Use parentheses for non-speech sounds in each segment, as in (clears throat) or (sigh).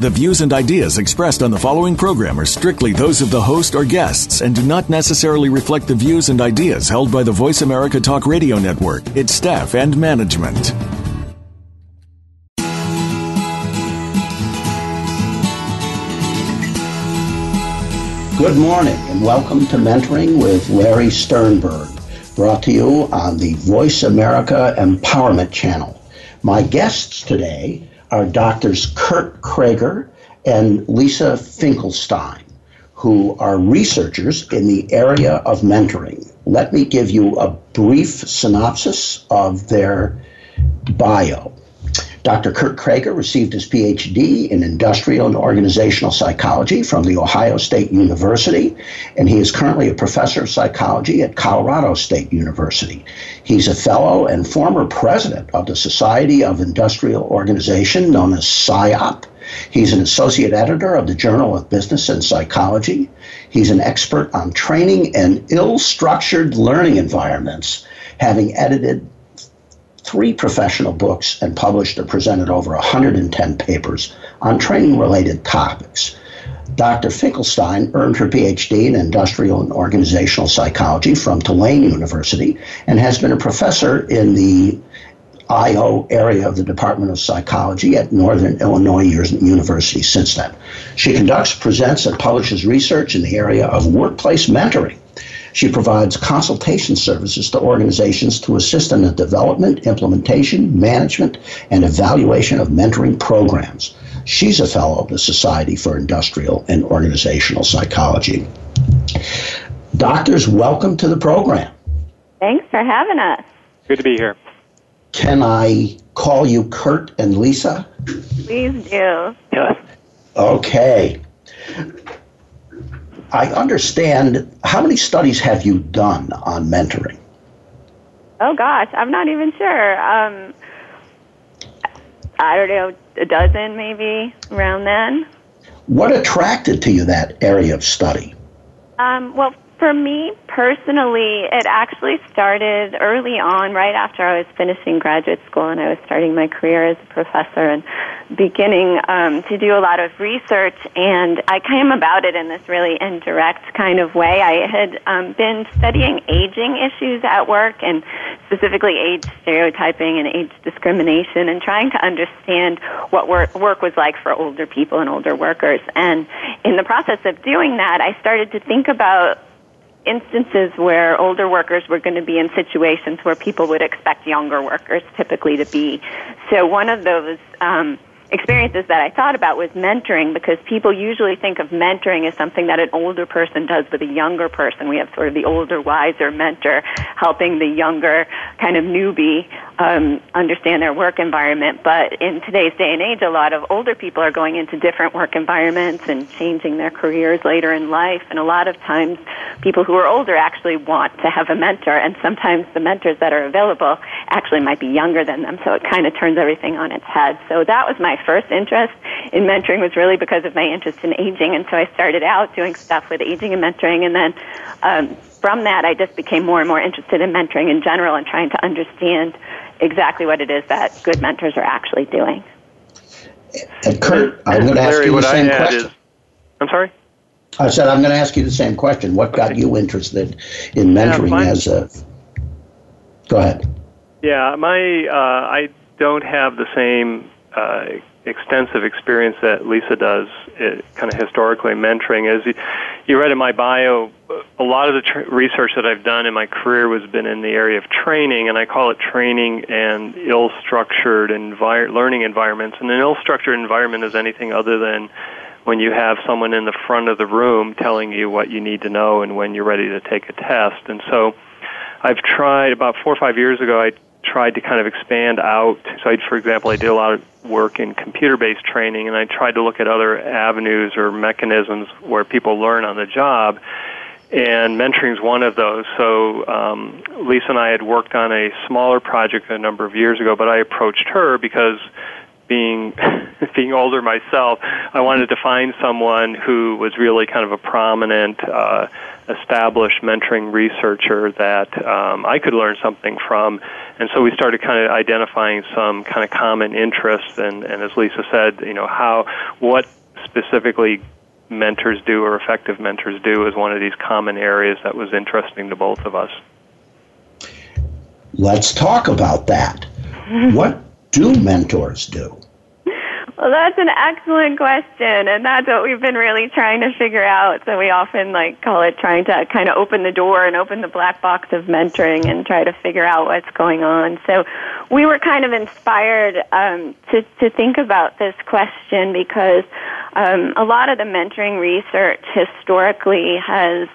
The views and ideas expressed on the following program are strictly those of the host or guests and do not necessarily reflect the views and ideas held by the Voice America Talk Radio Network, its staff, and management. Good morning and welcome to Mentoring with Larry Sternberg, brought to you on the Voice America Empowerment Channel. My guests today are doctors Kurt Kraiger and Lisa Finkelstein, who are researchers in the area of mentoring. Let me give you a brief synopsis of their bio. Dr. Kurt Kraiger received his PhD in industrial and organizational psychology from The Ohio State University, and he is currently a professor of psychology at Colorado State University. He's a fellow and former president of the Society of Industrial Organization, known as SIOP. He's an associate editor of the Journal of Business and Psychology. He's an expert on training and ill structured learning environments, having edited three professional books and published or presented over 110 papers on training related topics. Dr. Finkelstein earned her PhD in industrial and organizational psychology from Tulane University and has been a professor in the IO area of the Department of Psychology at Northern Illinois University since then. She conducts, presents, and publishes research in the area of workplace mentoring she provides consultation services to organizations to assist in the development, implementation, management, and evaluation of mentoring programs. She's a fellow of the Society for Industrial and Organizational Psychology. Doctors, welcome to the program. Thanks for having us. Good to be here. Can I call you Kurt and Lisa? Please do. Yes. Okay. I understand. How many studies have you done on mentoring? Oh gosh, I'm not even sure. Um, I don't know, a dozen maybe around then. What attracted to you that area of study? Um, well, for me personally, it actually started early on, right after I was finishing graduate school and I was starting my career as a professor and beginning um, to do a lot of research. And I came about it in this really indirect kind of way. I had um, been studying aging issues at work and specifically age stereotyping and age discrimination and trying to understand what work, work was like for older people and older workers. And in the process of doing that, I started to think about instances where older workers were going to be in situations where people would expect younger workers typically to be. So one of those um, experiences that I thought about was mentoring because people usually think of mentoring as something that an older person does with a younger person. We have sort of the older, wiser mentor helping the younger kind of newbie um, understand their work environment. But in today's day and age, a lot of older people are going into different work environments and changing their careers later in life. And a lot of times, people who are older actually want to have a mentor, and sometimes the mentors that are available actually might be younger than them. So it kind of turns everything on its head. So that was my first interest in mentoring was really because of my interest in aging, and so I started out doing stuff with aging and mentoring, and then um, from that I just became more and more interested in mentoring in general and trying to understand exactly what it is that good mentors are actually doing. And Kurt, I'm going to ask Larry, you the same question. is, I'm sorry. I said I'm going to ask you the same question. What got you interested in Yeah, mentoring mine- as a? Go ahead. Yeah, my uh, I don't have the same uh, extensive experience that Lisa does, uh, kind of historically mentoring. As you, you read in my bio, a lot of the tr- research that I've done in my career has been in the area of training, and I call it training and ill-structured envir- learning environments. And an ill-structured environment is anything other than when you have someone in the front of the room telling you what you need to know and when you're ready to take a test. And so I've tried about four or five years ago. I tried to kind of expand out. So, I, for example, I did a lot of work in computer-based training, and I tried to look at other avenues or mechanisms where people learn on the job. and mentoring is one of those. So um, Lisa and I had worked on a smaller project a number of years ago, but I approached her because being (laughs) being older myself, I wanted to find someone who was really kind of a prominent, uh, established mentoring researcher that um, I could learn something from. And so we started kind of identifying some kind of common interests, and, and as Lisa said, you know, how what specifically mentors do or effective mentors do is one of these common areas that was interesting to both of us. Let's talk about that. what do mentors do? Well, that's an excellent question, and that's what we've been really trying to figure out. So we often like call it trying to kind of open the door and open the black box of mentoring and try to figure out what's going on. So we were kind of inspired um, to to think about this question because um, a lot of the mentoring research historically has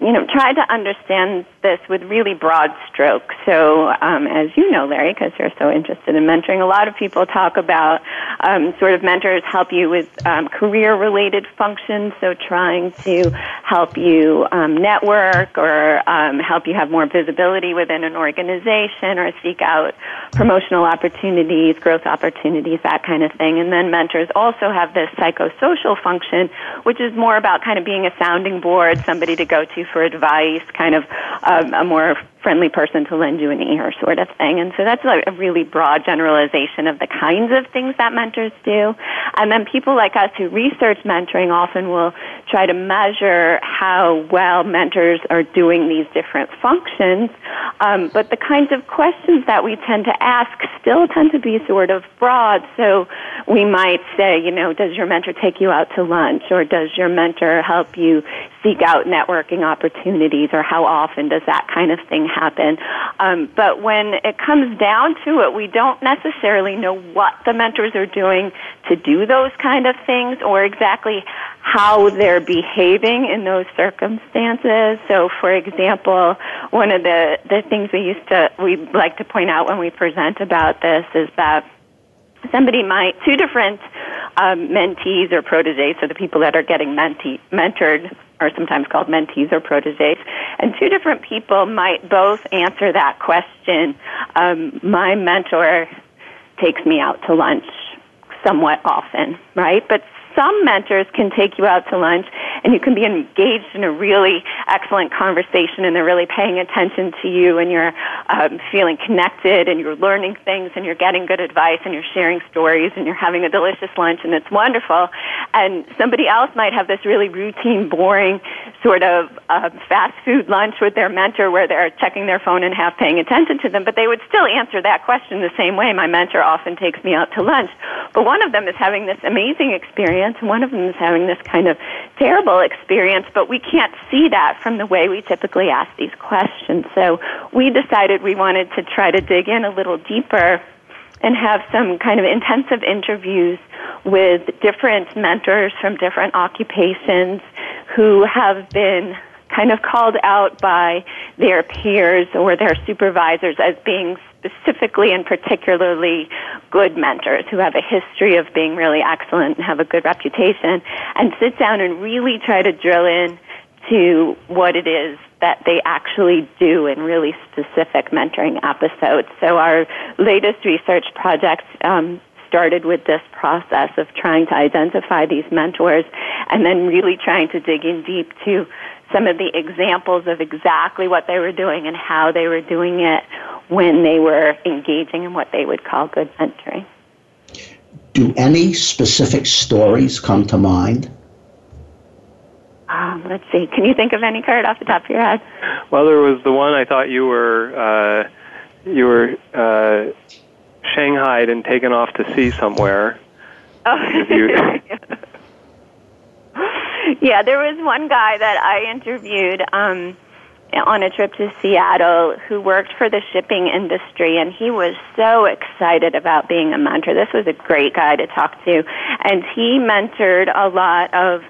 you know, tried to understand this with really broad strokes. So, um, as you know, Larry, because you're so interested in mentoring, a lot of people talk about um, sort of mentors help you with um, career-related functions. So, trying to help you um, network or um, help you have more visibility within an organization or seek out promotional opportunities, growth opportunities, that kind of thing. And then mentors also have this psychosocial function, which is more about kind of being a sounding board, somebody to go to for advice, kind of a more friendly person to lend you an ear sort of thing. And so that's a really broad generalization of the kinds of things that mentors do. And then people like us who research mentoring often will try to measure how well mentors are doing these different functions. Um, but the kinds of questions that we tend to ask still tend to be sort of broad. So we might say, you know, does your mentor take you out to lunch or does your mentor help you seek out networking opportunities or how often does that kind of thing happen. Um, but when it comes down to it, we don't necessarily know what the mentors are doing to do those kind of things or exactly how they're behaving in those circumstances. So, for example, one of the, the things we used to, we like to point out when we present about this is that somebody might, two different um, mentees or proteges, so the people that are getting mentee, mentored are sometimes called mentees or proteges, and two different people might both answer that question. Um, my mentor takes me out to lunch somewhat often, right? But some mentors can take you out to lunch and you can be engaged in a really excellent conversation and they're really paying attention to you and you're um, feeling connected and you're learning things and you're getting good advice and you're sharing stories and you're having a delicious lunch and it's wonderful. And somebody else might have this really routine, boring sort of uh, fast food lunch with their mentor where they're checking their phone and half paying attention to them, but they would still answer that question the same way. My mentor often takes me out to lunch. But one of them is having this amazing experience and one of them is having this kind of terrible experience, but we can't see that from the way we typically ask these questions. So we decided we wanted to try to dig in a little deeper and have some kind of intensive interviews with different mentors from different occupations who have been kind of called out by their peers or their supervisors as being specifically and particularly good mentors who have a history of being really excellent and have a good reputation and sit down and really try to drill in to what it is that they actually do in really specific mentoring episodes. So our latest research project um, started with this process of trying to identify these mentors and then really trying to dig in deep to some of the examples of exactly what they were doing and how they were doing it when they were engaging in what they would call good mentoring. Do any specific stories come to mind? Um, let's see. Can you think of any card off the top of your head? Well, there was the one I thought you were uh, you were uh, shanghaied and taken off to sea somewhere. Oh. (laughs) yeah, there was one guy that I interviewed um, on a trip to Seattle who worked for the shipping industry, and he was so excited about being a mentor. This was a great guy to talk to, and he mentored a lot of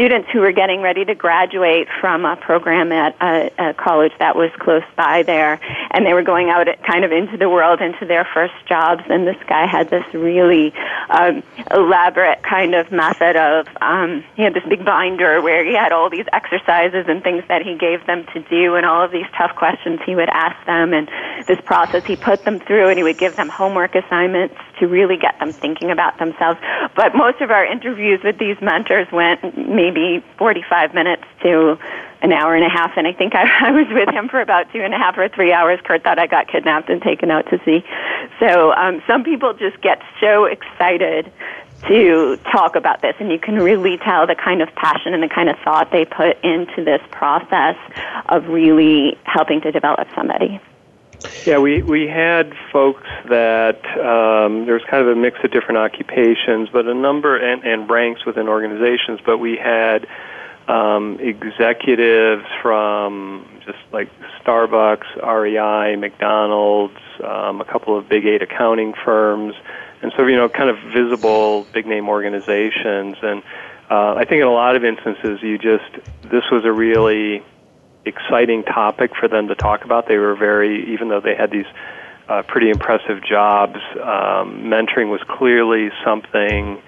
students who were getting ready to graduate from a program at a, a college that was close by there, and they were going out kind of into the world, into their first jobs. And this guy had this really um, elaborate kind of method of um, he had this big binder where he had all these exercises and things that he gave them to do, and all of these tough questions he would ask them, and this process he put them through, and he would give them homework assignments to really get them thinking about themselves. But most of our interviews with these mentors went maybe 45 minutes to an hour and a half, and I think I, (laughs) I was with him for about two and a half or three hours. Kurt thought I got kidnapped and taken out to sea. So um, some people just get so excited to talk about this, and you can really tell the kind of passion and the kind of thought they put into this process of really helping to develop somebody. Yeah, we, we had folks that um, there was kind of a mix of different occupations, but a number and, and ranks within organizations. But we had um, executives from just like Starbucks, REI, McDonald's, um, a couple of big eight accounting firms, and so you know, kind of visible big name organizations. And uh, I think in a lot of instances, you just this was a really exciting topic for them to talk about. They were very, even though they had these uh, pretty impressive jobs, um, mentoring was clearly something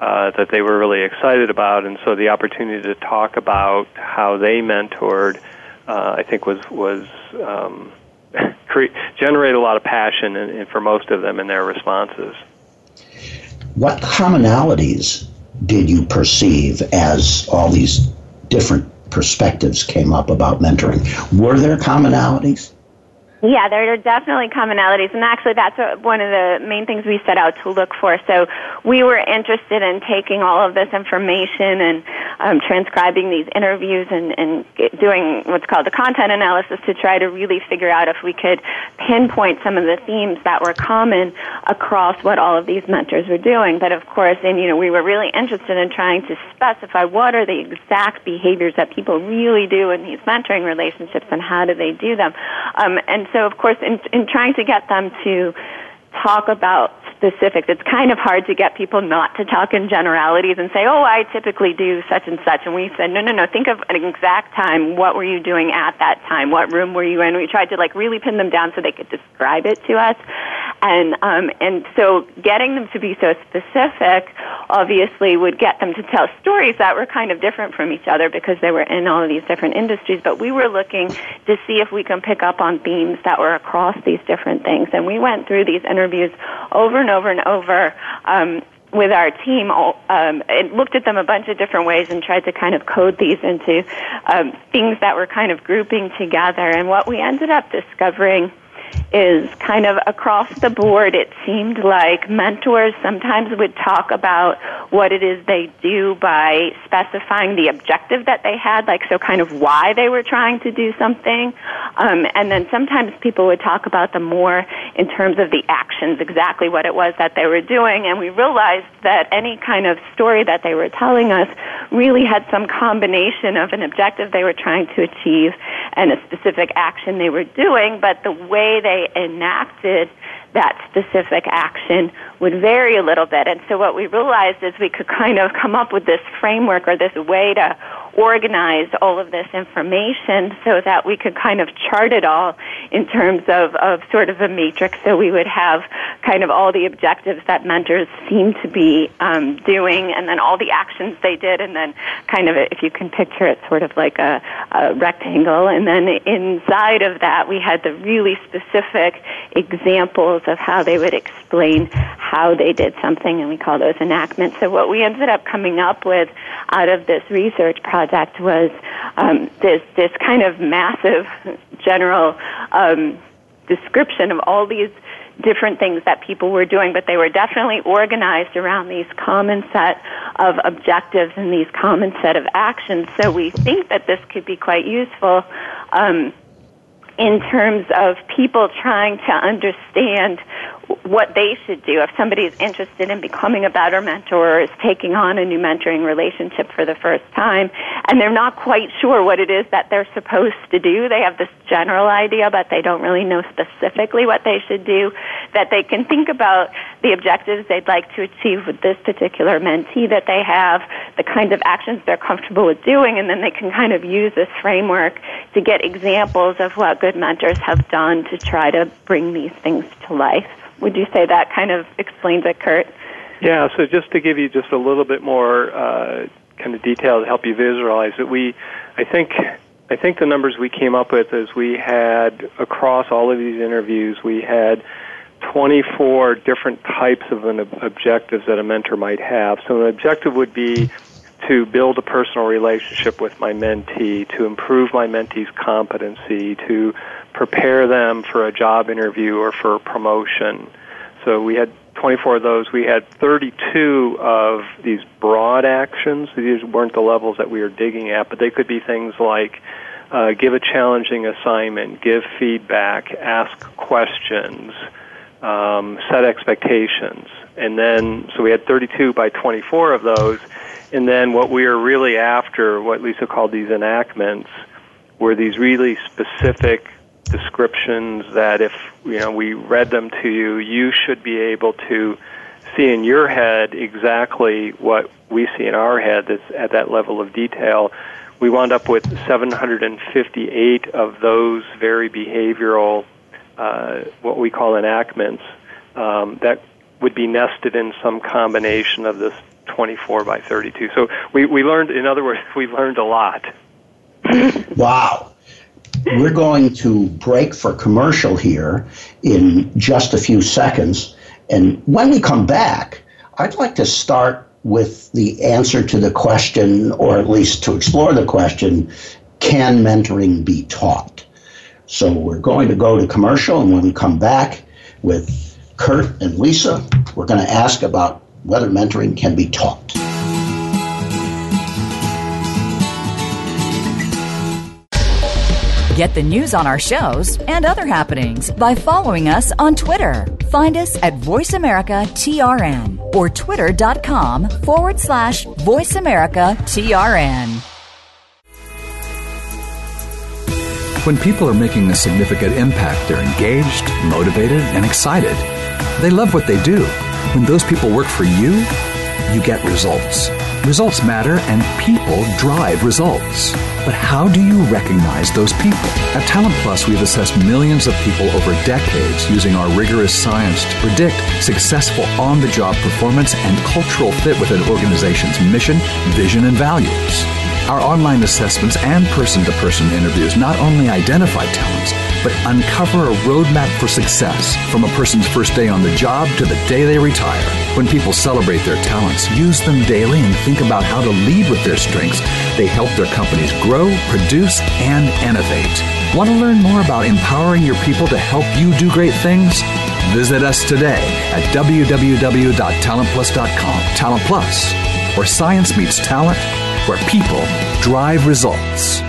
uh, that they were really excited about, and so the opportunity to talk about how they mentored, uh, I think, was was um, (laughs) cre- generate a lot of passion in, in, for most of them in their responses. What commonalities did you perceive as all these different perspectives came up about mentoring. Were there commonalities? Yeah, there are definitely commonalities, and actually, that's one of the main things we set out to look for. So, we were interested in taking all of this information and um, transcribing these interviews and, and doing what's called the content analysis to try to really figure out if we could pinpoint some of the themes that were common across what all of these mentors were doing. But of course, and you know, we were really interested in trying to specify what are the exact behaviors that people really do in these mentoring relationships and how do they do them. Um, and so, of course, in, in trying to get them to talk about specifics. It's kind of hard to get people not to talk in generalities and say, oh, I typically do such and such. And we said, no, no, no, think of an exact time. What were you doing at that time? What room were you in? We tried to like really pin them down so they could describe it to us. And, um, and so getting them to be so specific obviously would get them to tell stories that were kind of different from each other because they were in all of these different industries. But we were looking to see if we can pick up on themes that were across these different things. And we went through these interviews over and over and over um, with our team um, and looked at them a bunch of different ways and tried to kind of code these into um, things that were kind of grouping together. And what we ended up discovering is kind of across the board, it seemed like mentors sometimes would talk about what it is they do by specifying the objective that they had, like so kind of why they were trying to do something. Um, and then sometimes people would talk about them more in terms of the actions, exactly what it was that they were doing. And we realized that any kind of story that they were telling us really had some combination of an objective they were trying to achieve and a specific action they were doing, but the way they enacted that specific action would vary a little bit. And so what we realized is we could kind of come up with this framework or this way to organize all of this information so that we could kind of chart it all in terms of, of sort of a matrix. So we would have kind of all the objectives that mentors seem to be um, doing and then all the actions they did. And then kind of if you can picture it sort of like a, a rectangle. And then inside of that we had the really specific examples of how they would explain how they did something and we call those enactments so what we ended up coming up with out of this research project was um, this this kind of massive (laughs) general um, description of all these different things that people were doing, but they were definitely organized around these common set of objectives and these common set of actions. So we think that this could be quite useful um, in terms of people trying to understand what they should do if somebody is interested in becoming a better mentor or is taking on a new mentoring relationship for the first time and they're not quite sure what it is that they're supposed to do they have this general idea but they don't really know specifically what they should do that they can think about the objectives they'd like to achieve with this particular mentee that they have, the kinds of actions they're comfortable with doing, and then they can kind of use this framework to get examples of what good mentors have done to try to bring these things to life. Would you say that kind of explains it, Kurt? Yeah, so just to give you just a little bit more uh, kind of detail to help you visualize it, we, I think, I think the numbers we came up with is we had across all of these interviews, we had 24 different types of an objectives that a mentor might have. So an objective would be to build a personal relationship with my mentee, to improve my mentee's competency, to prepare them for a job interview or for promotion. So we had 24 of those. We had 32 of these broad actions. These weren't the levels that we were digging at, but they could be things like uh, give a challenging assignment, give feedback, ask questions, um, set expectations. And then, so we had 32 by 24 of those. And then what we are really after, what Lisa called these enactments, were these really specific descriptions that if you know we read them to you, you should be able to see in your head exactly what we see in our head that's at that level of detail. We wound up with 758 of those very behavioral, uh, what we call enactments, um, that would be nested in some combination of this 24 by 32. So we, we learned, in other words, (laughs) we learned a lot. wow. We're going to break for commercial here in just a few seconds. And when we come back, I'd like to start with the answer to the question, or at least to explore the question can mentoring be taught? So we're going to go to commercial, and when we come back with Kurt and Lisa, we're going to ask about whether mentoring can be taught. Get the news on our shows and other happenings by following us on Twitter. Find us at VoiceAmericaTRN or twitter.com forward slash VoiceAmericaTRN. When people are making a significant impact, they're engaged, motivated, and excited. They love what they do. When those people work for you, you get results. Results matter and people drive results. But how do you recognize those people? At Talent Plus, we've assessed millions of people over decades using our rigorous science to predict successful on the job performance and cultural fit with an organization's mission, vision, and values. Our online assessments and person to person interviews not only identify talents, but uncover a roadmap for success from a person's first day on the job to the day they retire. When people celebrate their talents, use them daily, and think about how to lead with their strengths, they help their companies grow, produce, and innovate. Want to learn more about empowering your people to help you do great things? Visit us today at www.talentplus.com. Talent Plus, where science meets talent, where people drive results.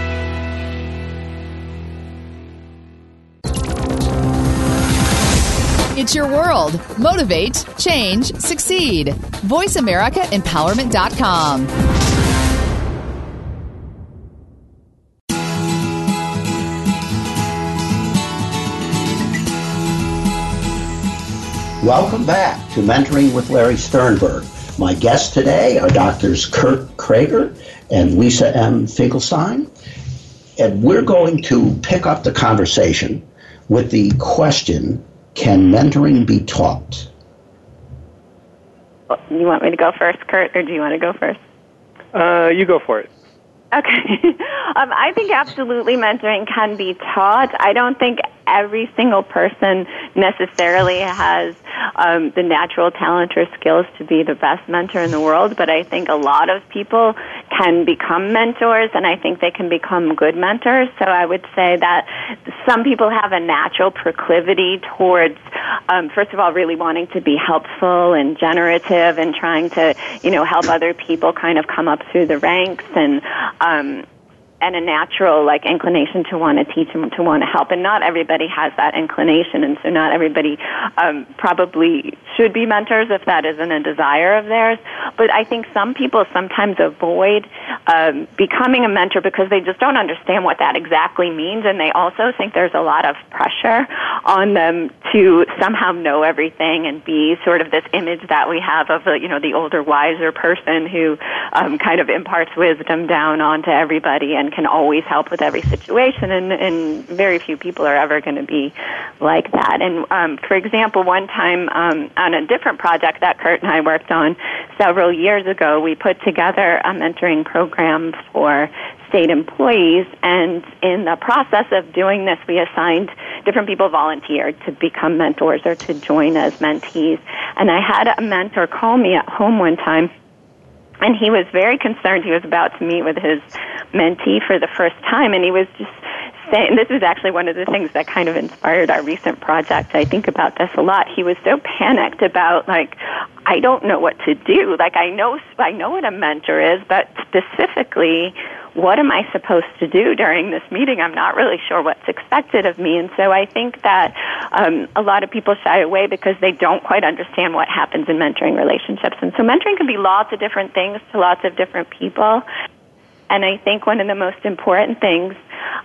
Motivate, change, succeed. VoiceAmericaEmpowerment.com. Welcome back to Mentoring with Larry Sternberg. My guests today are Doctors Kurt Kraiger and Lisa M. Finkelstein. And we're going to pick up the conversation with the question can mentoring be taught? You want me to go first, Kurt, or do you want to go first? Uh, you go for it. Okay. (laughs) um, I think absolutely mentoring can be taught. I don't think every single person necessarily has um, the natural talent or skills to be the best mentor in the world, but I think a lot of people can become mentors, and I think they can become good mentors. So I would say that some people have a natural proclivity towards, um, first of all, really wanting to be helpful and generative and trying to, you know, help other people kind of come up through the ranks and um, and a natural like inclination to want to teach and to want to help. And not everybody has that inclination and so not everybody um, probably should be mentors if that isn't a desire of theirs. But i think some people sometimes avoid um, becoming a mentor because they just don't understand what that exactly means and they also think there's a lot of pressure on them to somehow know everything and be sort of this image that we have of the you know the older wiser person who um, kind of imparts wisdom down onto everybody and can always help with every situation, and, and very few people are ever going to be like that. And um, for example, one time um, on a different project that Kurt and I worked on several years ago, we put together a mentoring program for state employees and in the process of doing this we assigned different people volunteered to become mentors or to join as mentees and i had a mentor call me at home one time and he was very concerned. He was about to meet with his mentee for the first time, and he was just saying, this is actually one of the things that kind of inspired our recent project. I think about this a lot. He was so panicked about, like, I don't know what to do. Like, I know, I know what a mentor is, but specifically, what am I supposed to do during this meeting? I'm not really sure what's expected of me. And so I think that um, a lot of people shy away because they don't quite understand what happens in mentoring relationships. And so mentoring can be lots of different things to lots of different people. And I think one of the most important things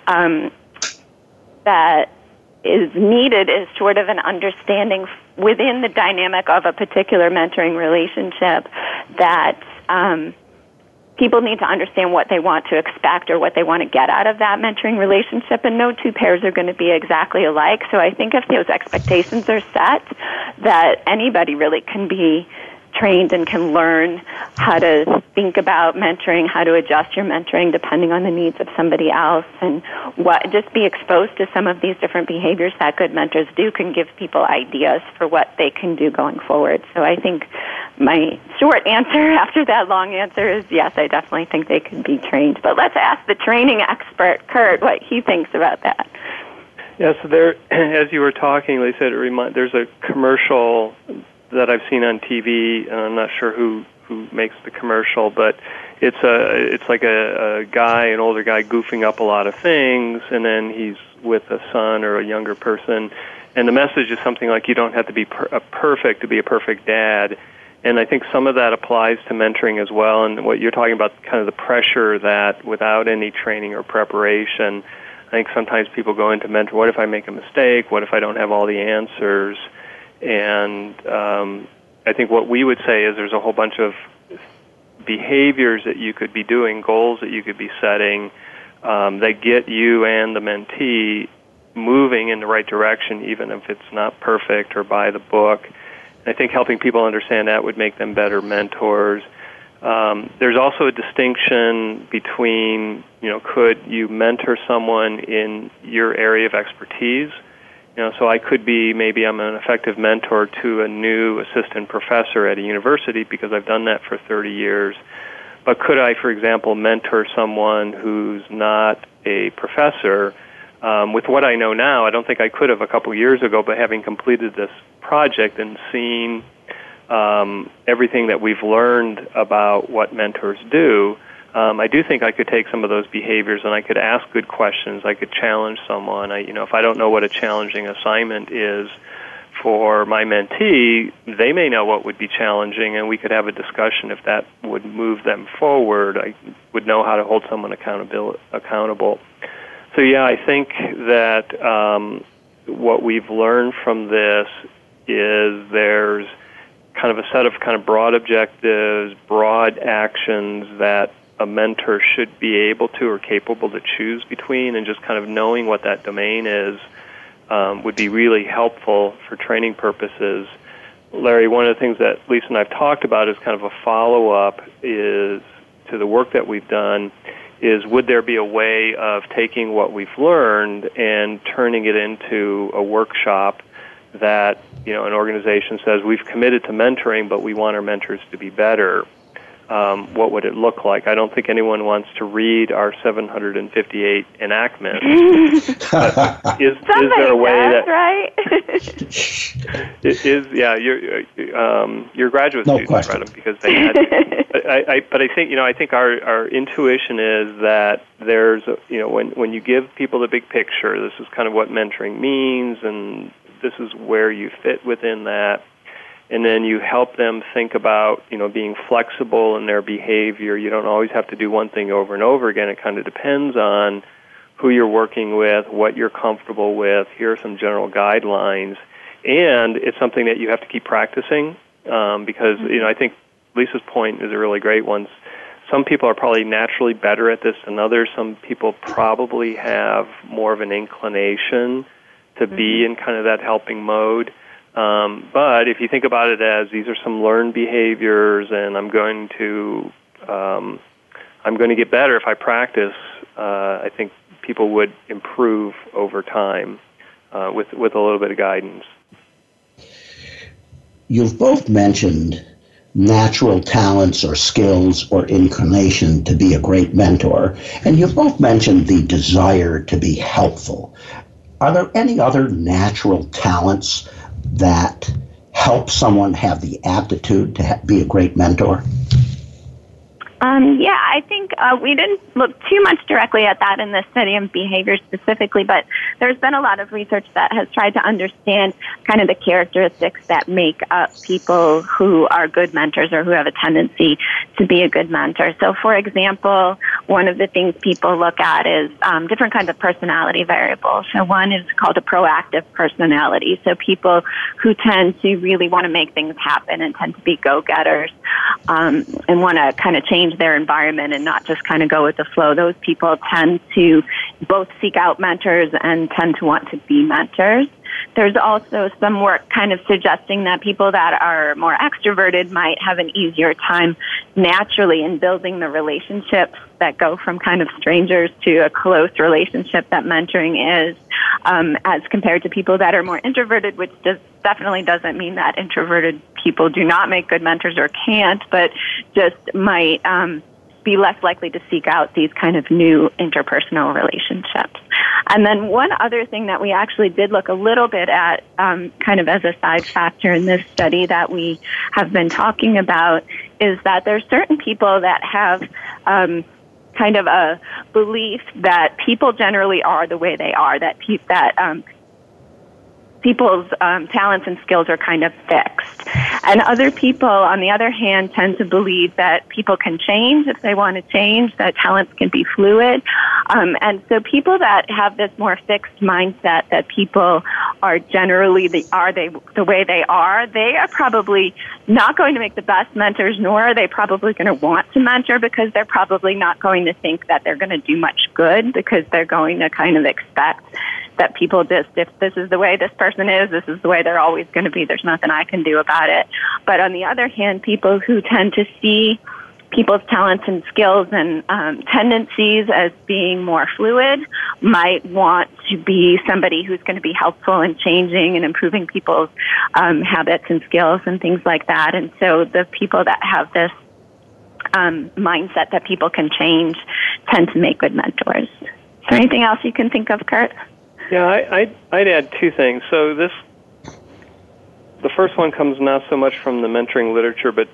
um, that is needed is sort of an understanding within the dynamic of a particular mentoring relationship that um, people need to understand what they want to expect or what they want to get out of that mentoring relationship and no two pairs are going to be exactly alike. So i think if those expectations are set that anybody really can be trained and can learn how to think about mentoring, how to adjust your mentoring depending on the needs of somebody else, and what just be exposed to some of these different behaviors that good mentors do can give people ideas for what they can do going forward. So I think my short answer (laughs) after that long answer is yes, I definitely think they can be trained. But let's ask the training expert, Kurt, what he thinks about that. Yes, there, (clears throat) as you were talking, Lisa, it remind, there's a commercial that I've seen on TV, and I'm not sure who who makes the commercial, but it's a it's like a, a guy, an older guy, goofing up a lot of things, and then he's with a son or a younger person, and the message is something like you don't have to be per- a perfect to be a perfect dad. And I think some of that applies to mentoring as well. And what you're talking about, kind of the pressure that without any training or preparation, I think sometimes people go into mentor. What if I make a mistake? What if I don't have all the answers? And um, I think what we would say is there's a whole bunch of behaviors that you could be doing, goals that you could be setting um, that get you and the mentee moving in the right direction, even if it's not perfect or by the book. I think helping people understand that would make them better mentors. Um, there's also a distinction between, you know, could you mentor someone in your area of expertise? You know, so I could be maybe I'm an effective mentor to a new assistant professor at a university because I've done that for 30 years. But could I, for example, mentor someone who's not a professor? Um, with what I know now, I don't think I could have a couple years ago, but having completed this project and seen um, everything that we've learned about what mentors do, um, I do think I could take some of those behaviors and I could ask good questions. I could challenge someone. I, you know, if I don't know what a challenging assignment is for my mentee, they may know what would be challenging, and we could have a discussion if that would move them forward. I would know how to hold someone accountable. Accountable. So yeah, I think that um, what we've learned from this is there's kind of a set of kind of broad objectives, broad actions that a mentor should be able to or capable to choose between, and just kind of knowing what that domain is um, would be really helpful for training purposes. Larry, one of the things that Lisa and I've talked about is kind of a follow up is to the work that we've done is would there be a way of taking what we've learned and turning it into a workshop that you know an organization says we've committed to mentoring but we want our mentors to be better um, what would it look like? I don't think anyone wants to read our 758 enactments. (laughs) is, is there a way does, that right? (laughs) it is yeah, your um, your graduate no students question. read them because they had. To. (laughs) I, I, but I think you know I think our our intuition is that there's a, you know when when you give people the big picture, this is kind of what mentoring means, and this is where you fit within that, and then you help them think about you know being flexible in their behavior. You don't always have to do one thing over and over again. It kind of depends on who you're working with, what you're comfortable with. Here are some general guidelines, and it's something that you have to keep practicing um, because you know I think Lisa's point is a really great one. Some people are probably naturally better at this than others. Some people probably have more of an inclination to be mm-hmm. in kind of that helping mode. Um, but if you think about it as these are some learned behaviors, and I'm going to um, I'm going to get better if I practice. Uh, I think people would improve over time uh, with with a little bit of guidance. You've both mentioned natural talents or skills or inclination to be a great mentor, and you've both mentioned the desire to be helpful. Are there any other natural talents that help someone have the aptitude to be a great mentor? Um, yeah, I think uh, we didn't look too much directly at that in the study of behavior specifically, but there's been a lot of research that has tried to understand kind of the characteristics that make up people who are good mentors or who have a tendency to be a good mentor. So, for example, one of the things people look at is um, different kinds of personality variables. So, one is called a proactive personality. So, people who tend to really want to make things happen and tend to be go getters um, and want to kind of change their environment and not just kind of go with the flow. Those people tend to both seek out mentors and tend to want to be mentors. There's also some work kind of suggesting that people that are more extroverted might have an easier time naturally in building the relationships that go from kind of strangers to a close relationship that mentoring is, um, as compared to people that are more introverted, which does, definitely doesn't mean that introverted people do not make good mentors or can't, but just might um, be less likely to seek out these kind of new interpersonal relationships. And then one other thing that we actually did look a little bit at, um, kind of as a side factor in this study that we have been talking about, is that there's certain people that have um, kind of a belief that people generally are the way they are, that pe- that um, people's um, talents and skills are kind of fixed. And other people, on the other hand, tend to believe that people can change if they want to change, that talents can be fluid. Um, and so people that have this more fixed mindset that people are generally the, are they the way they are, they are probably not going to make the best mentors, nor are they probably going to want to mentor because they're probably not going to think that they're going to do much good because they're going to kind of expect that people just, if this is the way this person is, this is the way they're always going to be. There's nothing I can do about it. But on the other hand, people who tend to see people's talents and skills and um, tendencies as being more fluid might want to be somebody who's going to be helpful in changing and improving people's um, habits and skills and things like that. And so the people that have this um, mindset that people can change tend to make good mentors. Is there anything else you can think of, Kurt? Yeah, I, I'd, I'd add two things. So this, the first one comes not so much from the mentoring literature, but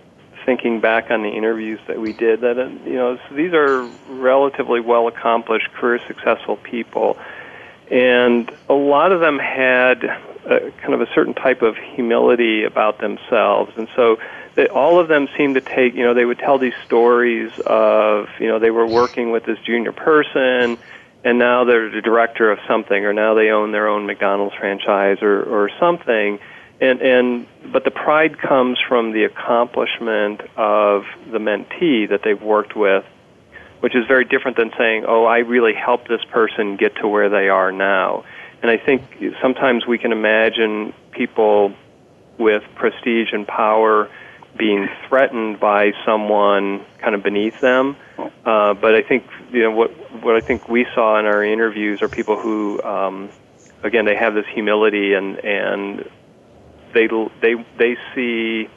thinking back on the interviews that we did. That uh, you know, these are relatively well accomplished, career successful people, and a lot of them had a, kind of a certain type of humility about themselves, and so. They, all of them seemed to take, you know, they would tell these stories of, you know, they were working with this junior person, and now they're the director of something, or now they own their own McDonald's franchise, or or something. And and but the pride comes from the accomplishment of the mentee that they've worked with, which is very different than saying, "Oh, I really helped this person get to where they are now." And I think sometimes we can imagine people with prestige and power being threatened by someone kind of beneath them. Uh, but I think you know what what I think we saw in our interviews are people who, um, again, they have this humility and and they they they see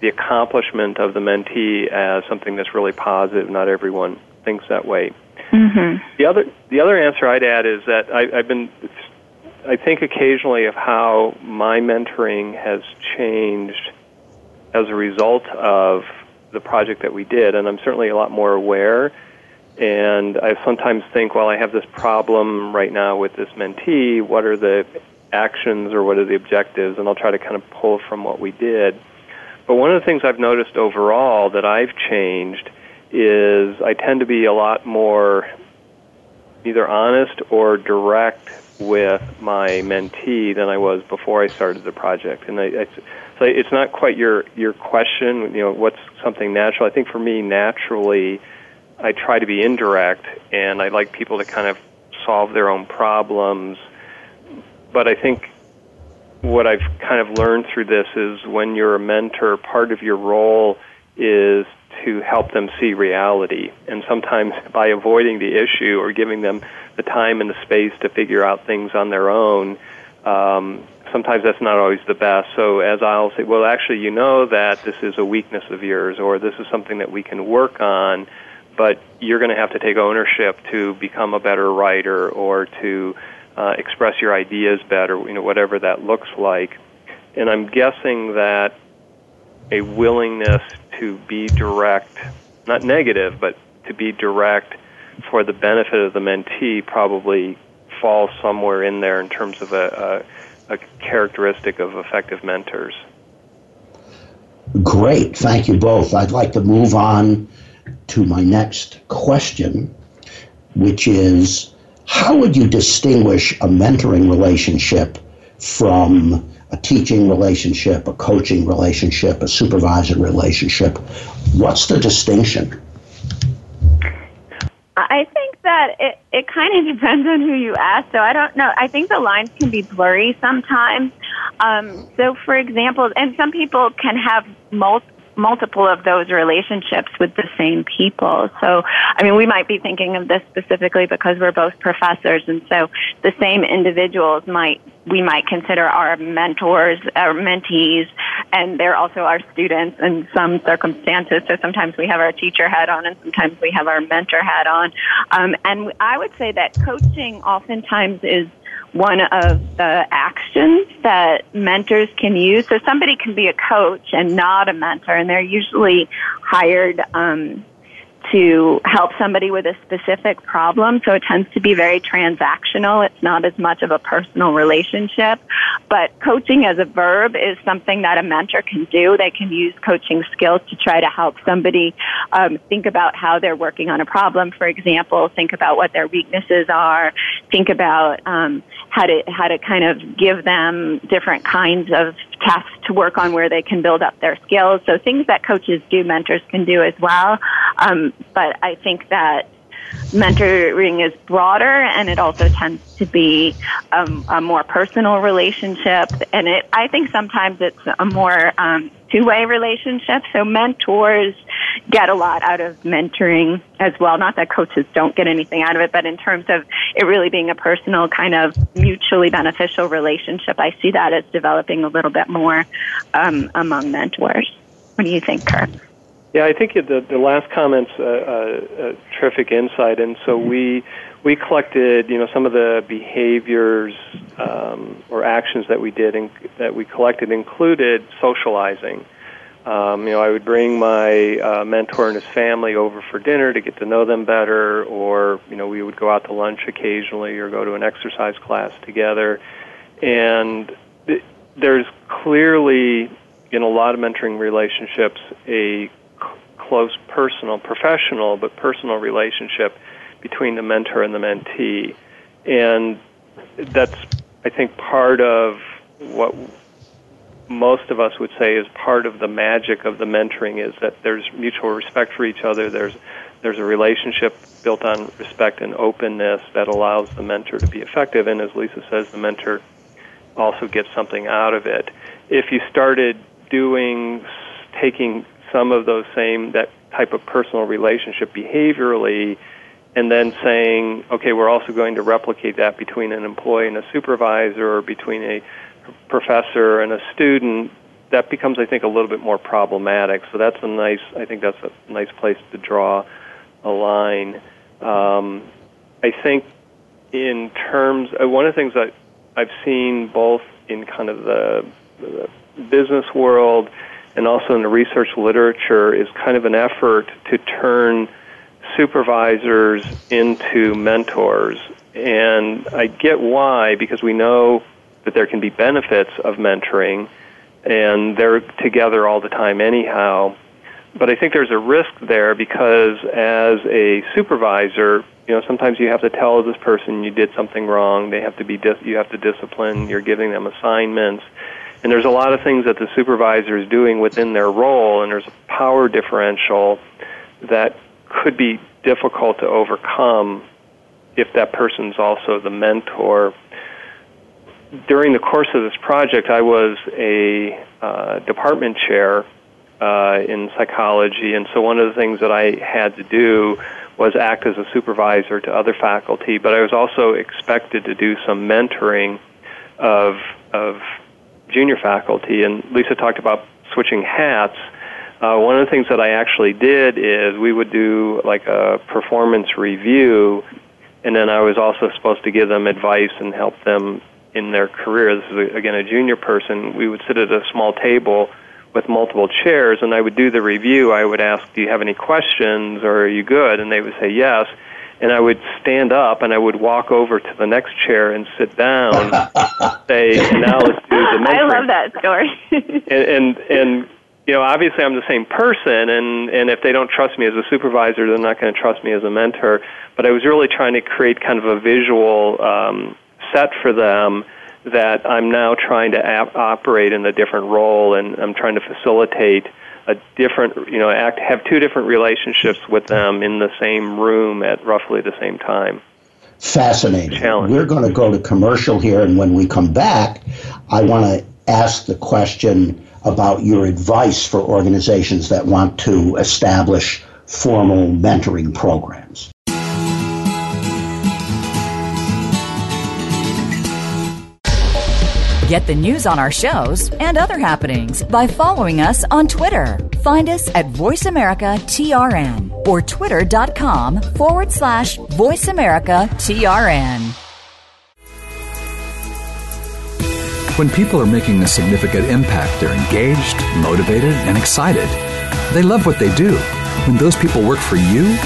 the accomplishment of the mentee as something that's really positive. Not everyone thinks that way. Mm-hmm. The other the other answer I'd add is that I, I've been I think occasionally of how my mentoring has changed as a result of the project that we did, and I'm certainly a lot more aware. And I sometimes think, well, I have this problem right now with this mentee. What are the actions or what are the objectives? And I'll try to kind of pull from what we did. But one of the things I've noticed overall that I've changed is I tend to be a lot more either honest or direct with my mentee than I was before I started the project. And I, I, so it's not quite your your question. You know, what's something natural? I think for me, naturally, I try to be indirect, and I like people to kind of solve their own problems. But I think what I've kind of learned through this is when you're a mentor, part of your role is to help them see reality. And sometimes (laughs) by avoiding the issue or giving them the time and the space to figure out things on their own, um, sometimes that's not always the best. So as I'll say, well, actually, you know that this is a weakness of yours, or this is something that we can work on, but you're going to have to take ownership to become a better writer or to uh, express your ideas better, you know, whatever that looks like. And I'm guessing that a willingness to be direct, not negative, but to be direct for the benefit of the mentee probably falls somewhere in there in terms of a, a, a characteristic of effective mentors. Great. Thank you both. I'd like to move on to my next question, which is how would you distinguish a mentoring relationship from a teaching relationship, a coaching relationship, a supervisor relationship? What's the distinction? I think that it, it kind of (laughs) depends on who you ask. So I don't know. I think the lines can be blurry sometimes. Um, so, for example, and some people can have multiple multiple of those relationships with the same people. So, I mean, we might be thinking of this specifically because we're both professors, and so the same individuals might we might consider our mentors, our mentees, and they're also our students in some circumstances. So sometimes we have our teacher hat on, and sometimes we have our mentor hat on. Um, and I would say that coaching oftentimes is one of the actions that mentors can use. So somebody can be a coach and not a mentor, and they're usually hired um, to help somebody with a specific problem. So it tends to be very transactional. It's not as much of a personal relationship. But coaching as a verb is something that a mentor can do. They can use coaching skills to try to help somebody um, think about how they're working on a problem, for example, think about what their weaknesses are, think about um, how to how to kind of give them different kinds of tasks to work on where they can build up their skills. So things that coaches do, mentors can do as well. Um, but I think that mentoring is broader and it also tends to be um, a more personal relationship. And it i think sometimes it's a more um, two-way relationship. So mentors get a lot out of mentoring as well. Not that coaches don't get anything out of it but in terms of it really being a personal kind of mutually beneficial relationship i see that as developing a little bit more um, among mentors. What do you think kurt yeah, I think the the last comment's a, a, a terrific insight, and so we we collected, you know, some of the behaviors um, or actions that we did and that we collected included socializing. Um, you know, I would bring my uh, mentor and his family over for dinner to get to know them better, or you know, we would go out to lunch occasionally or go to an exercise class together. And th- there's clearly, in a lot of mentoring relationships, a close personal, professional, but personal relationship between the mentor and the mentee. And that's, I think, part of what most of us would say is part of the magic of the mentoring is that there's mutual respect for each other. There's there's a relationship built on respect and openness that allows the mentor to be effective. And as Lisa says, the mentor also gets something out of it. If you started doing taking some of those same that type of personal relationship behaviorally and then saying, okay, we're also going to replicate that between an employee and a supervisor or between a professor and a student, that becomes, I think, a little bit more problematic. So that's a nice, I think that's a nice place to draw a line. Um, I think in terms, uh, one of the things that I've seen both in kind of the, the business world and also in the research literature is kind of an effort to turn supervisors into mentors. And I get why, because we know that there can be benefits of mentoring, and they're together all the time anyhow. But I think there's a risk there because as a supervisor, you know, sometimes you have to tell this person you did something wrong. They have to be dis- you have to discipline. You're giving them assignments, and there's a lot of things that the supervisor is doing within their role, and there's a power differential that could be difficult to overcome if that person's also the mentor. During the course of this project, I was a uh, department chair uh, in psychology, and so one of the things that I had to do was act as a supervisor to other faculty, but I was also expected to do some mentoring of of junior faculty. And Lisa talked about switching hats. Uh, one of the things that I actually did is we would do like a performance review, and then I was also supposed to give them advice and help them in their career. This is again a junior person. We would sit at a small table with multiple chairs, and I would do the review. I would ask, "Do you have any questions, or are you good?" And they would say yes. And I would stand up and I would walk over to the next chair and sit down. (laughs) say, "Now let's do the mentoring." I love that story. (laughs) and, and and you know, obviously I'm the same person, and and if they don't trust me as a supervisor, they're not going to trust me as a mentor. But I was really trying to create kind of a visual um, set for them that I'm now trying to ap- operate in a different role, and I'm trying to facilitate a different, you know, act have two different relationships with them in the same room at roughly the same time. Fascinating. Challenge. We're going to go to commercial here, and when we come back, I want to ask the question about your advice for organizations that want to establish formal mentoring programs. Get the news on our shows and other happenings by following us on Twitter. Find us at VoiceAmericaTRN or twitter.com forward slash VoiceAmericaTRN. When people are making a significant impact, they're engaged, motivated, and excited. They love what they do. When those people work for you,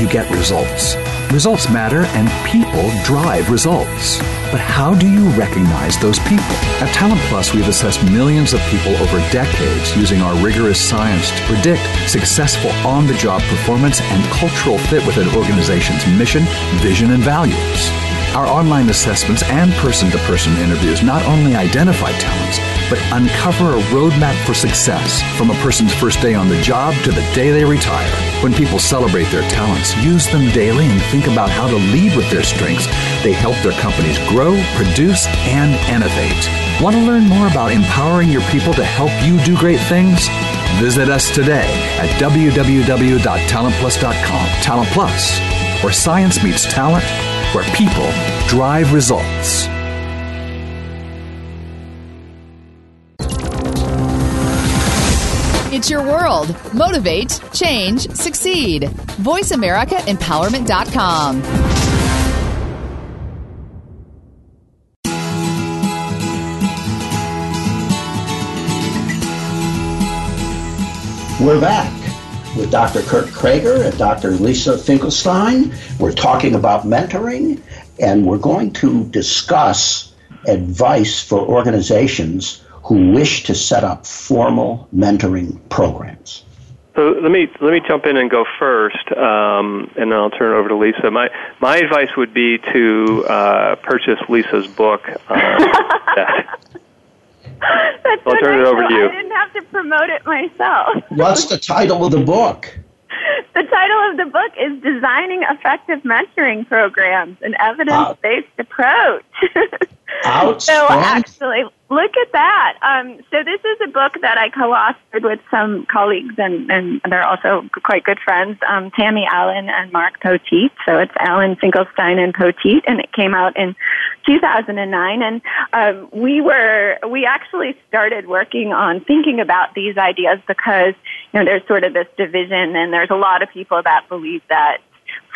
you get results. Results matter, and people drive results. But how do you recognize those people? At Talent Plus, we've assessed millions of people over decades using our rigorous science to predict successful on the job performance and cultural fit with an organization's mission, vision, and values. Our online assessments and person to person interviews not only identify talents, but uncover a roadmap for success from a person's first day on the job to the day they retire. When people celebrate their talents, use them daily, and think about how to lead with their strengths, they help their companies grow, produce, and innovate. Want to learn more about empowering your people to help you do great things? Visit us today at www.talentplus.com. Talent Plus, where science meets talent, where people drive results. Your world. Motivate, change, succeed. VoiceAmericaEmpowerment.com. We're back with Dr. Kurt Kraiger and Dr. Lisa Finkelstein. We're talking about mentoring, and we're going to discuss advice for organizations who wish to set up formal mentoring programs. So let me let me jump in and go first, um, and then I'll turn it over to Lisa. My my advice would be to uh, purchase Lisa's book. (laughs) On that. That's I'll so turn it nice. over to you. I didn't have to promote it myself. What's the title of the book? The title of the book is Designing Effective Mentoring Programs, an evidence-based approach. (laughs) so actually, look at that. Um, so this is a book that I co-authored with some colleagues, and, and they're also quite good friends, um, Tammy Allen and Mark Poteet. So it's Allen Finkelstein and Poteet, and it came out in 2009. And um, we were we actually started working on thinking about these ideas because you know there's sort of this division, and there's a lot of people that believe that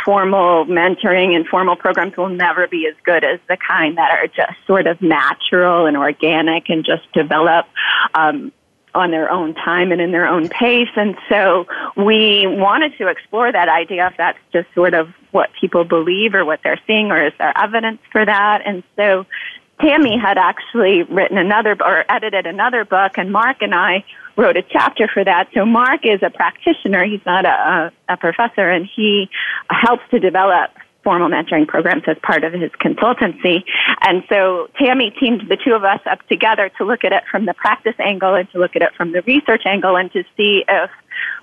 formal mentoring and formal programs will never be as good as the kind that are just sort of natural and organic and just develop um, on their own time and in their own pace. And so we wanted to explore that idea if that's just sort of what people believe or what they're seeing or is there evidence for that. And so Tammy had actually written another or edited another book and Mark and I wrote a chapter for that. So Mark is a practitioner. He's not a, a professor and he helps to develop formal mentoring programs as part of his consultancy. And so Tammy teamed the two of us up together to look at it from the practice angle and to look at it from the research angle and to see if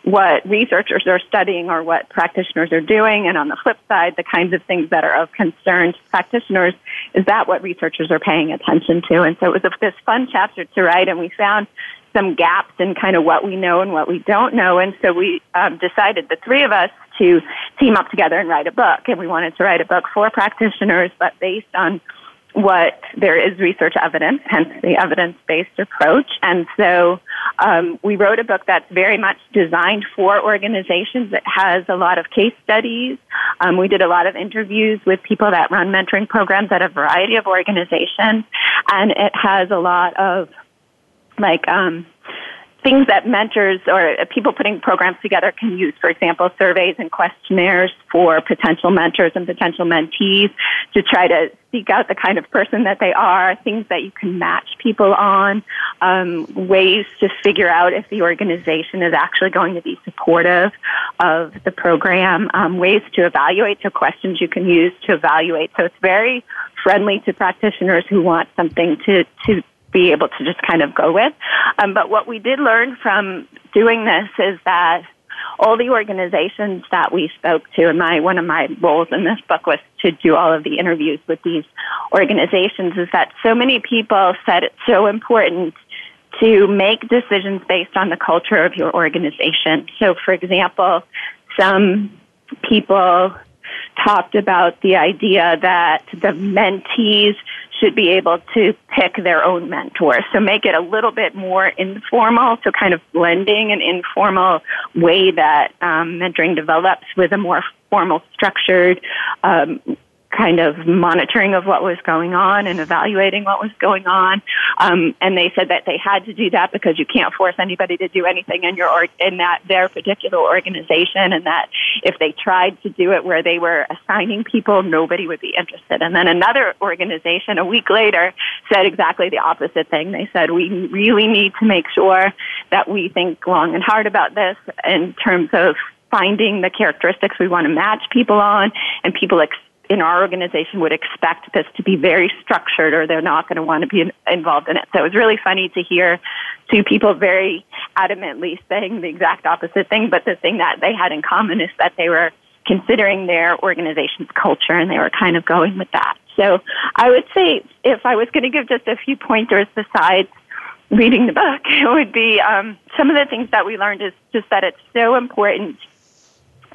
what researchers are studying or what practitioners are doing. And on the flip side, the kinds of things that are of concern to practitioners, is that what researchers are paying attention to? And so it was a, this fun chapter to write and we found some gaps in kind of what we know and what we don't know. And so we um, decided, the three of us, to team up together and write a book. And we wanted to write a book for practitioners, but based on what there is research evidence, hence the evidence-based approach. And so um, we wrote a book that's very much designed for organizations. It has a lot of case studies. Um, we did a lot of interviews with people that run mentoring programs at a variety of organizations, and it has a lot of like um, things that mentors or people putting programs together can use. For example, surveys and questionnaires for potential mentors and potential mentees to try to seek out the kind of person that they are, things that you can match people on, um, ways to figure out if the organization is actually going to be supportive of the program, um, ways to evaluate, so questions you can use to evaluate. So it's very friendly to practitioners who want something to, to be able to just kind of go with. Um, but what we did learn from doing this is that all the organizations that we spoke to, and my one of my roles in this book was to do all of the interviews with these organizations, is that so many people said it's so important to make decisions based on the culture of your organization. So, for example, some people talked about the idea that the mentees should be able to pick their own mentor. So make it a little bit more informal, so kind of blending an informal way that um, mentoring develops with a more formal, structured um, kind of monitoring of what was going on and evaluating what was going on. Um, and they said that they had to do that because you can't force anybody to do anything in your in that their particular organization, and that if they tried to do it where they were assigning people, nobody would be interested. And then another organization a week later said exactly the opposite thing. They said we really need to make sure that we think long and hard about this in terms of finding the characteristics we want to match people on and people ex- in our organization would expect this to be very structured or they're not going to want to be involved in it. So it was really funny to hear two people very adamantly saying the exact opposite thing, but the thing that they had in common is that they were considering their organization's culture and they were kind of going with that. So I would say if I was going to give just a few pointers besides reading the book, (laughs) it would be um, some of the things that we learned is just that it's so important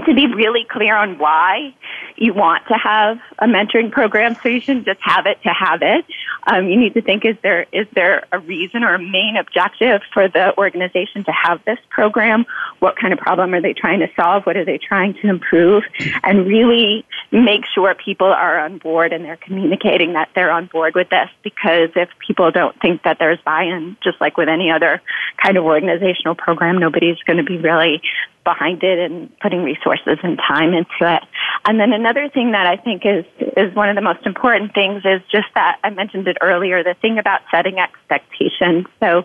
to be really clear on why you want to have a mentoring program so you shouldn't just have it to have it. Um, you need to think is there is there a reason or a main objective for the organization to have this program? What kind of problem are they trying to solve? What are they trying to improve? And really make sure people are on board and they're communicating that they're on board with this because if people don't think that there's buy-in, just like with any other kind of organizational program, nobody's going to be really behind it and putting resources and time into it. And then another thing that I think is is one of the most important things is just that I mentioned it earlier, the thing about setting expectations. So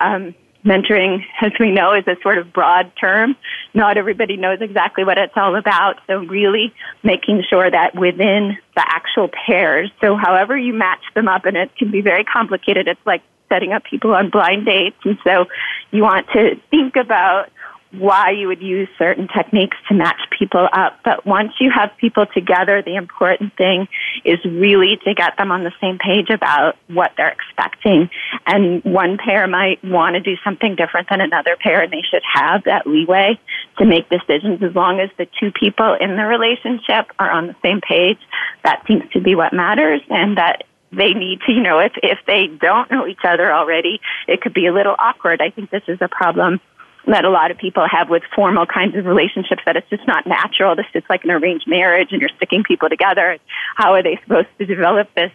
um, mentoring, as we know, is a sort of broad term. Not everybody knows exactly what it's all about. So really making sure that within the actual pairs, so however you match them up, and it can be very complicated. It's like setting up people on blind dates. And so you want to think about why you would use certain techniques to match people up. But once you have people together, the important thing is really to get them on the same page about what they're expecting. And one pair might want to do something different than another pair, and they should have that leeway to make decisions as long as the two people in the relationship are on the same page. That seems to be what matters, and that they need to, you know, if, if they don't know each other already, it could be a little awkward. I think this is a problem that a lot of people have with formal kinds of relationships that it's just not natural. This is like an arranged marriage and you're sticking people together. How are they supposed to develop this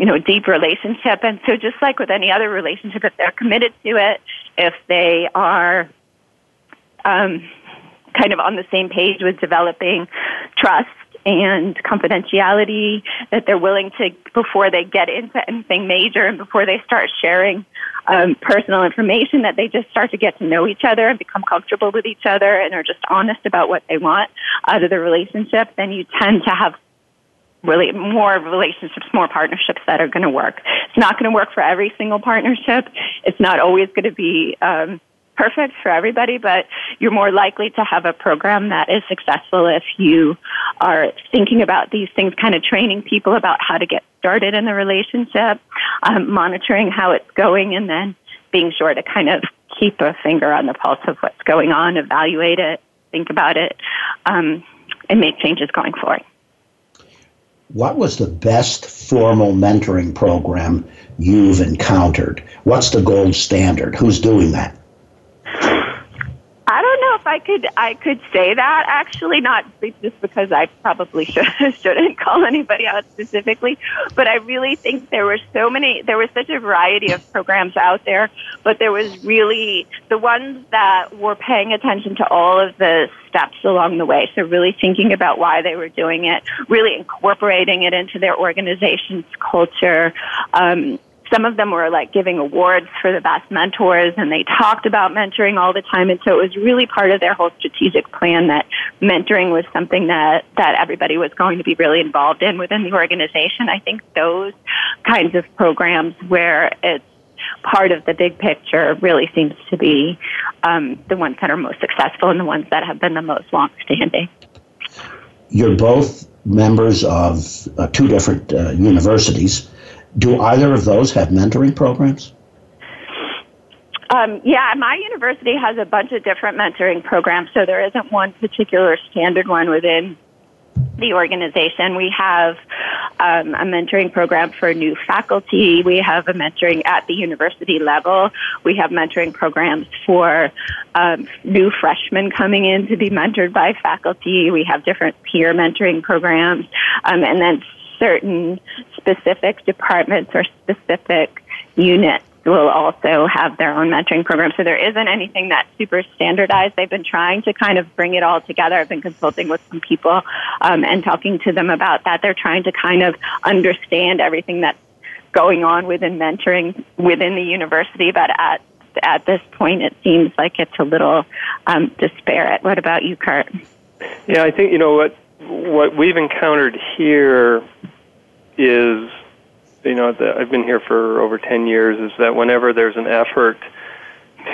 you know, deep relationship. And so just like with any other relationship, if they're committed to it, if they are, um, kind of on the same page with developing trust and confidentiality that they're willing to before they get into anything major and before they start sharing um, personal information that they just start to get to know each other and become comfortable with each other and are just honest about what they want out of the relationship then you tend to have really more relationships, more partnerships that are going to work. It's not going to work for every single partnership. It's not always going to be um, perfect for everybody, but you're more likely to have a program that is successful if you are thinking about these things, kind of training people about how to get started in the relationship, um, monitoring how it's going, and then being sure to kind of keep a finger on the pulse of what's going on, evaluate it, think about it, um, and make changes going forward. What was the best formal mentoring program you've encountered? What's the gold standard? Who's doing that? I don't know if I could I could say that actually not just because I probably (laughs) should shouldn't call anybody out specifically, but I really think there were so many there was such a variety of programs out there, but there was really the ones that were paying attention to all of the steps along the way. So really thinking about why they were doing it, really incorporating it into their organization's culture, um, some of them were like giving awards for the best mentors and they talked about mentoring all the time and so it was really part of their whole strategic plan that mentoring was something that that everybody was going to be really involved in within the organization. I think those kinds of programs where it's part of the big picture really seems to be um, the ones that are most successful and the ones that have been the most long-standing. You're both members of uh, two different uh, universities do either of those have mentoring programs? Um, yeah, my university has a bunch of different mentoring programs, so there isn't one particular standard one within the organization. We have um, a mentoring program for new faculty. We have a mentoring at the university level. We have mentoring programs for um, new freshmen coming in to be mentored by faculty. We have different peer mentoring programs, um, and then certain specific departments or specific units will also have their own mentoring program. So there isn't anything that's super standardized. They've been trying to kind of bring it all together. I've been consulting with some people um, and talking to them about that. They're trying to kind of understand everything that's going on within mentoring within the university, but at at this point, it seems like it's a little um, disparate. What about you, Kurt? Yeah, I think you know what what we've encountered here is, you know, the, I've been here for over 10 years, is that whenever there's an effort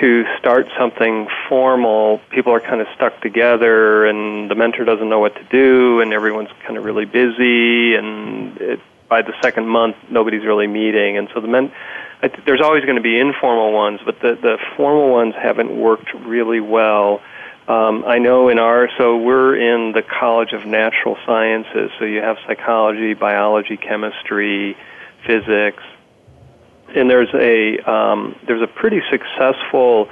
to start something formal, people are kind of stuck together and the mentor doesn't know what to do and everyone's kind of really busy and it, by the second month nobody's really meeting. And so the men I th- there's always going to be informal ones but the the formal ones haven't worked really well um, I know in our, so we're in the College of Natural Sciences, so you have psychology, biology, chemistry, physics, and there's a um, there's a pretty successful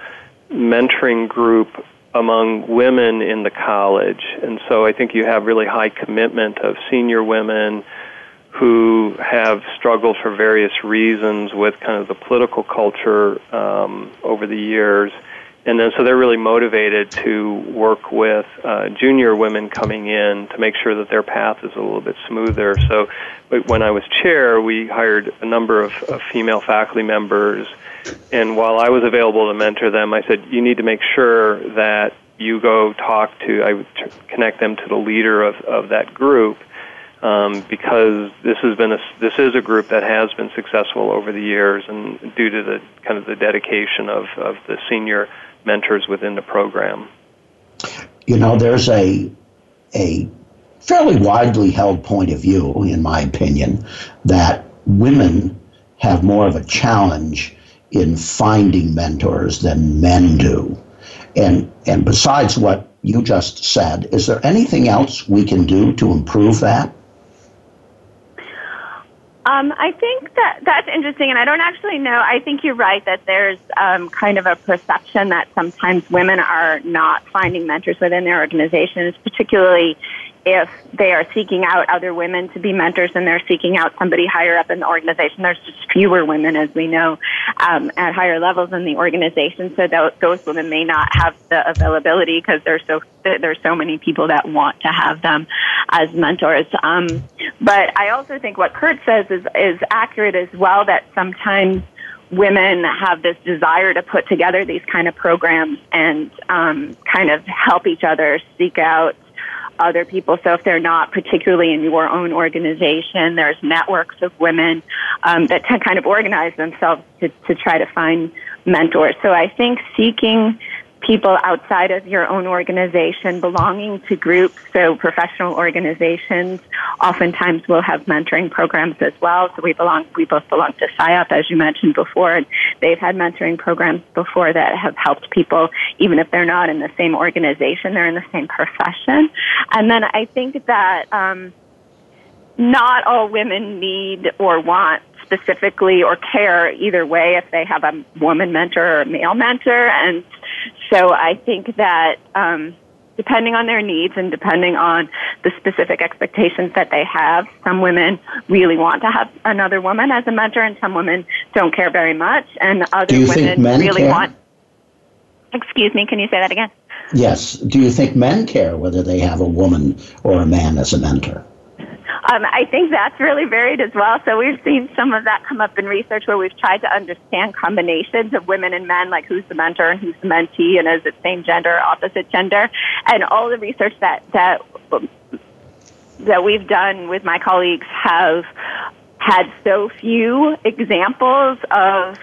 mentoring group among women in the college, and so I think you have really high commitment of senior women who have struggled for various reasons with kind of the political culture um, over the years and then so they're really motivated to work with uh, junior women coming in to make sure that their path is a little bit smoother. So, when I was chair, we hired a number of, of female faculty members, and while I was available to mentor them, I said you need to make sure that you go talk to I would connect them to the leader of, of that group. Um, because this has been a this is a group that has been successful over the years, and due to the kind of the dedication of, of the senior mentors within the program? You know, there's a a fairly widely held point of view, in my opinion, that women have more of a challenge in finding mentors than men do. And and besides what you just said, is there anything else we can do to improve that? Um, I think that that's interesting, and I don't actually know. I think you're right that there's um, kind of a perception that sometimes women are not finding mentors within their organizations, particularly if they are seeking out other women to be mentors and they're seeking out somebody higher up in the organization. There's just fewer women, as we know, um, at higher levels in the organization. So th- those women may not have the availability because there's so there's so many people that want to have them as mentors. Um, but I also think what Kurt says is is accurate as well. That sometimes women have this desire to put together these kind of programs and um, kind of help each other seek out other people. So if they're not particularly in your own organization, there's networks of women um, that kind of organize themselves to, to try to find mentors. So I think seeking people outside of your own organization belonging to groups, so professional organizations, oftentimes will have mentoring programs as well. So we belong, we both belong to SIOP, as you mentioned before, and they've had mentoring programs before that have helped people, even if they're not in the same organization, they're in the same profession. And then I think that, um, not all women need or want specifically or care either way if they have a woman mentor or a male mentor. And so I think that um, depending on their needs and depending on the specific expectations that they have, some women really want to have another woman as a mentor, and some women don't care very much, and other women really care? want. Excuse me, can you say that again? Yes. Do you think men care whether they have a woman or a man as a mentor? Um, I think that's really varied as well. So we've seen some of that come up in research where we've tried to understand combinations of women and men, like who's the mentor and who's the mentee, and is it same gender or opposite gender. And all the research that that that we've done with my colleagues have had so few examples of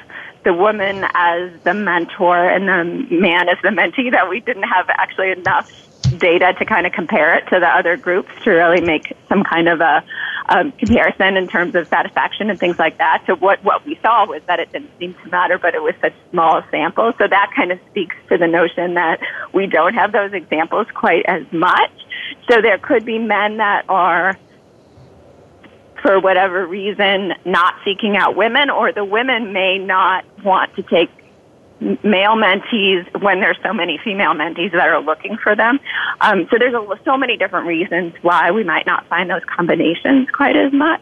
the woman as the mentor and the man as the mentee that we didn't have actually enough data to kind of compare it to the other groups to really make some kind of a comparison in terms of satisfaction and things like that. So what, what we saw was that it didn't seem to matter, but it was such small samples. So that kind of speaks to the notion that we don't have those examples quite as much. So there could be men that are for whatever reason not seeking out women or the women may not want to take male mentees when there's so many female mentees that are looking for them. Um, so there's a, so many different reasons why we might not find those combinations quite as much.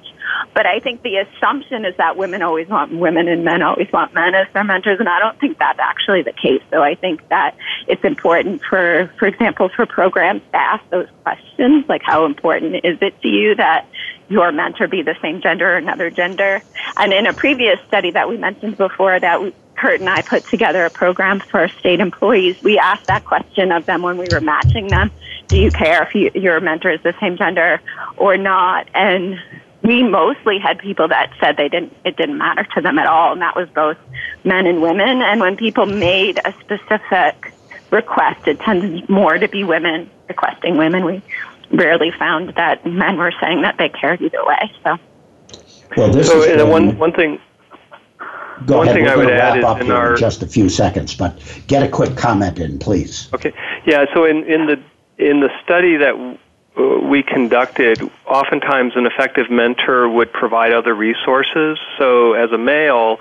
But I think the assumption is that women always want women and men always want men as their mentors, and I don't think that's actually the case. So I think that it's important for, for example, for programs to ask those questions, like how important is it to you that your mentor be the same gender or another gender? And in a previous study that we mentioned before that we, Kurt and I put together a program for state employees. We asked that question of them when we were matching them. Do you care if you, your mentor is the same gender or not? And we mostly had people that said they didn't, it didn't matter to them at all. And that was both men and women. And when people made a specific request, it tended more to be women requesting women. We rarely found that men were saying that they cared either way. So. Well, this so, is and one, one thing Go One ahead. thing We're I would wrap add up is in our- in just a few seconds, but get a quick comment in, please. Okay. Yeah. So in, in the in the study that we conducted, oftentimes an effective mentor would provide other resources. So as a male,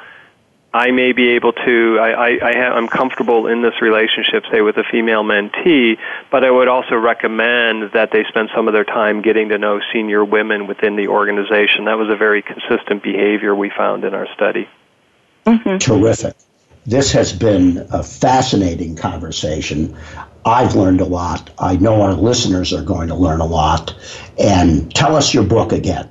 I may be able to. I, I, I have, I'm comfortable in this relationship, say with a female mentee, but I would also recommend that they spend some of their time getting to know senior women within the organization. That was a very consistent behavior we found in our study. Mm-hmm. Terrific. This has been a fascinating conversation. I've learned a lot. I know our listeners are going to learn a lot. And tell us your book again.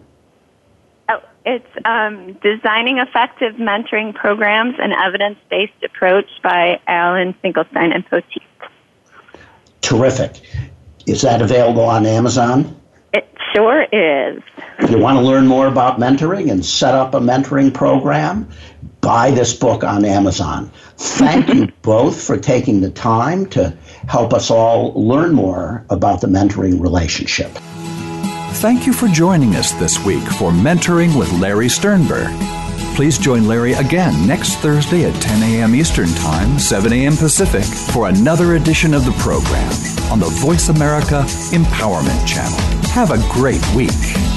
Oh, it's um, Designing Effective Mentoring Programs and Evidence Based Approach by Allen Finkelstein and Poteet. Terrific. Is that available on Amazon? It sure is. If you want to learn more about mentoring and set up a mentoring program, buy this book on Amazon. Thank you (laughs) both for taking the time to help us all learn more about the mentoring relationship. Thank you for joining us this week for Mentoring with Larry Sternberg. Please join Larry again next Thursday at 10 a.m. Eastern Time, 7 a.m. Pacific, for another edition of the program on the Voice America Empowerment Channel. Have a great week.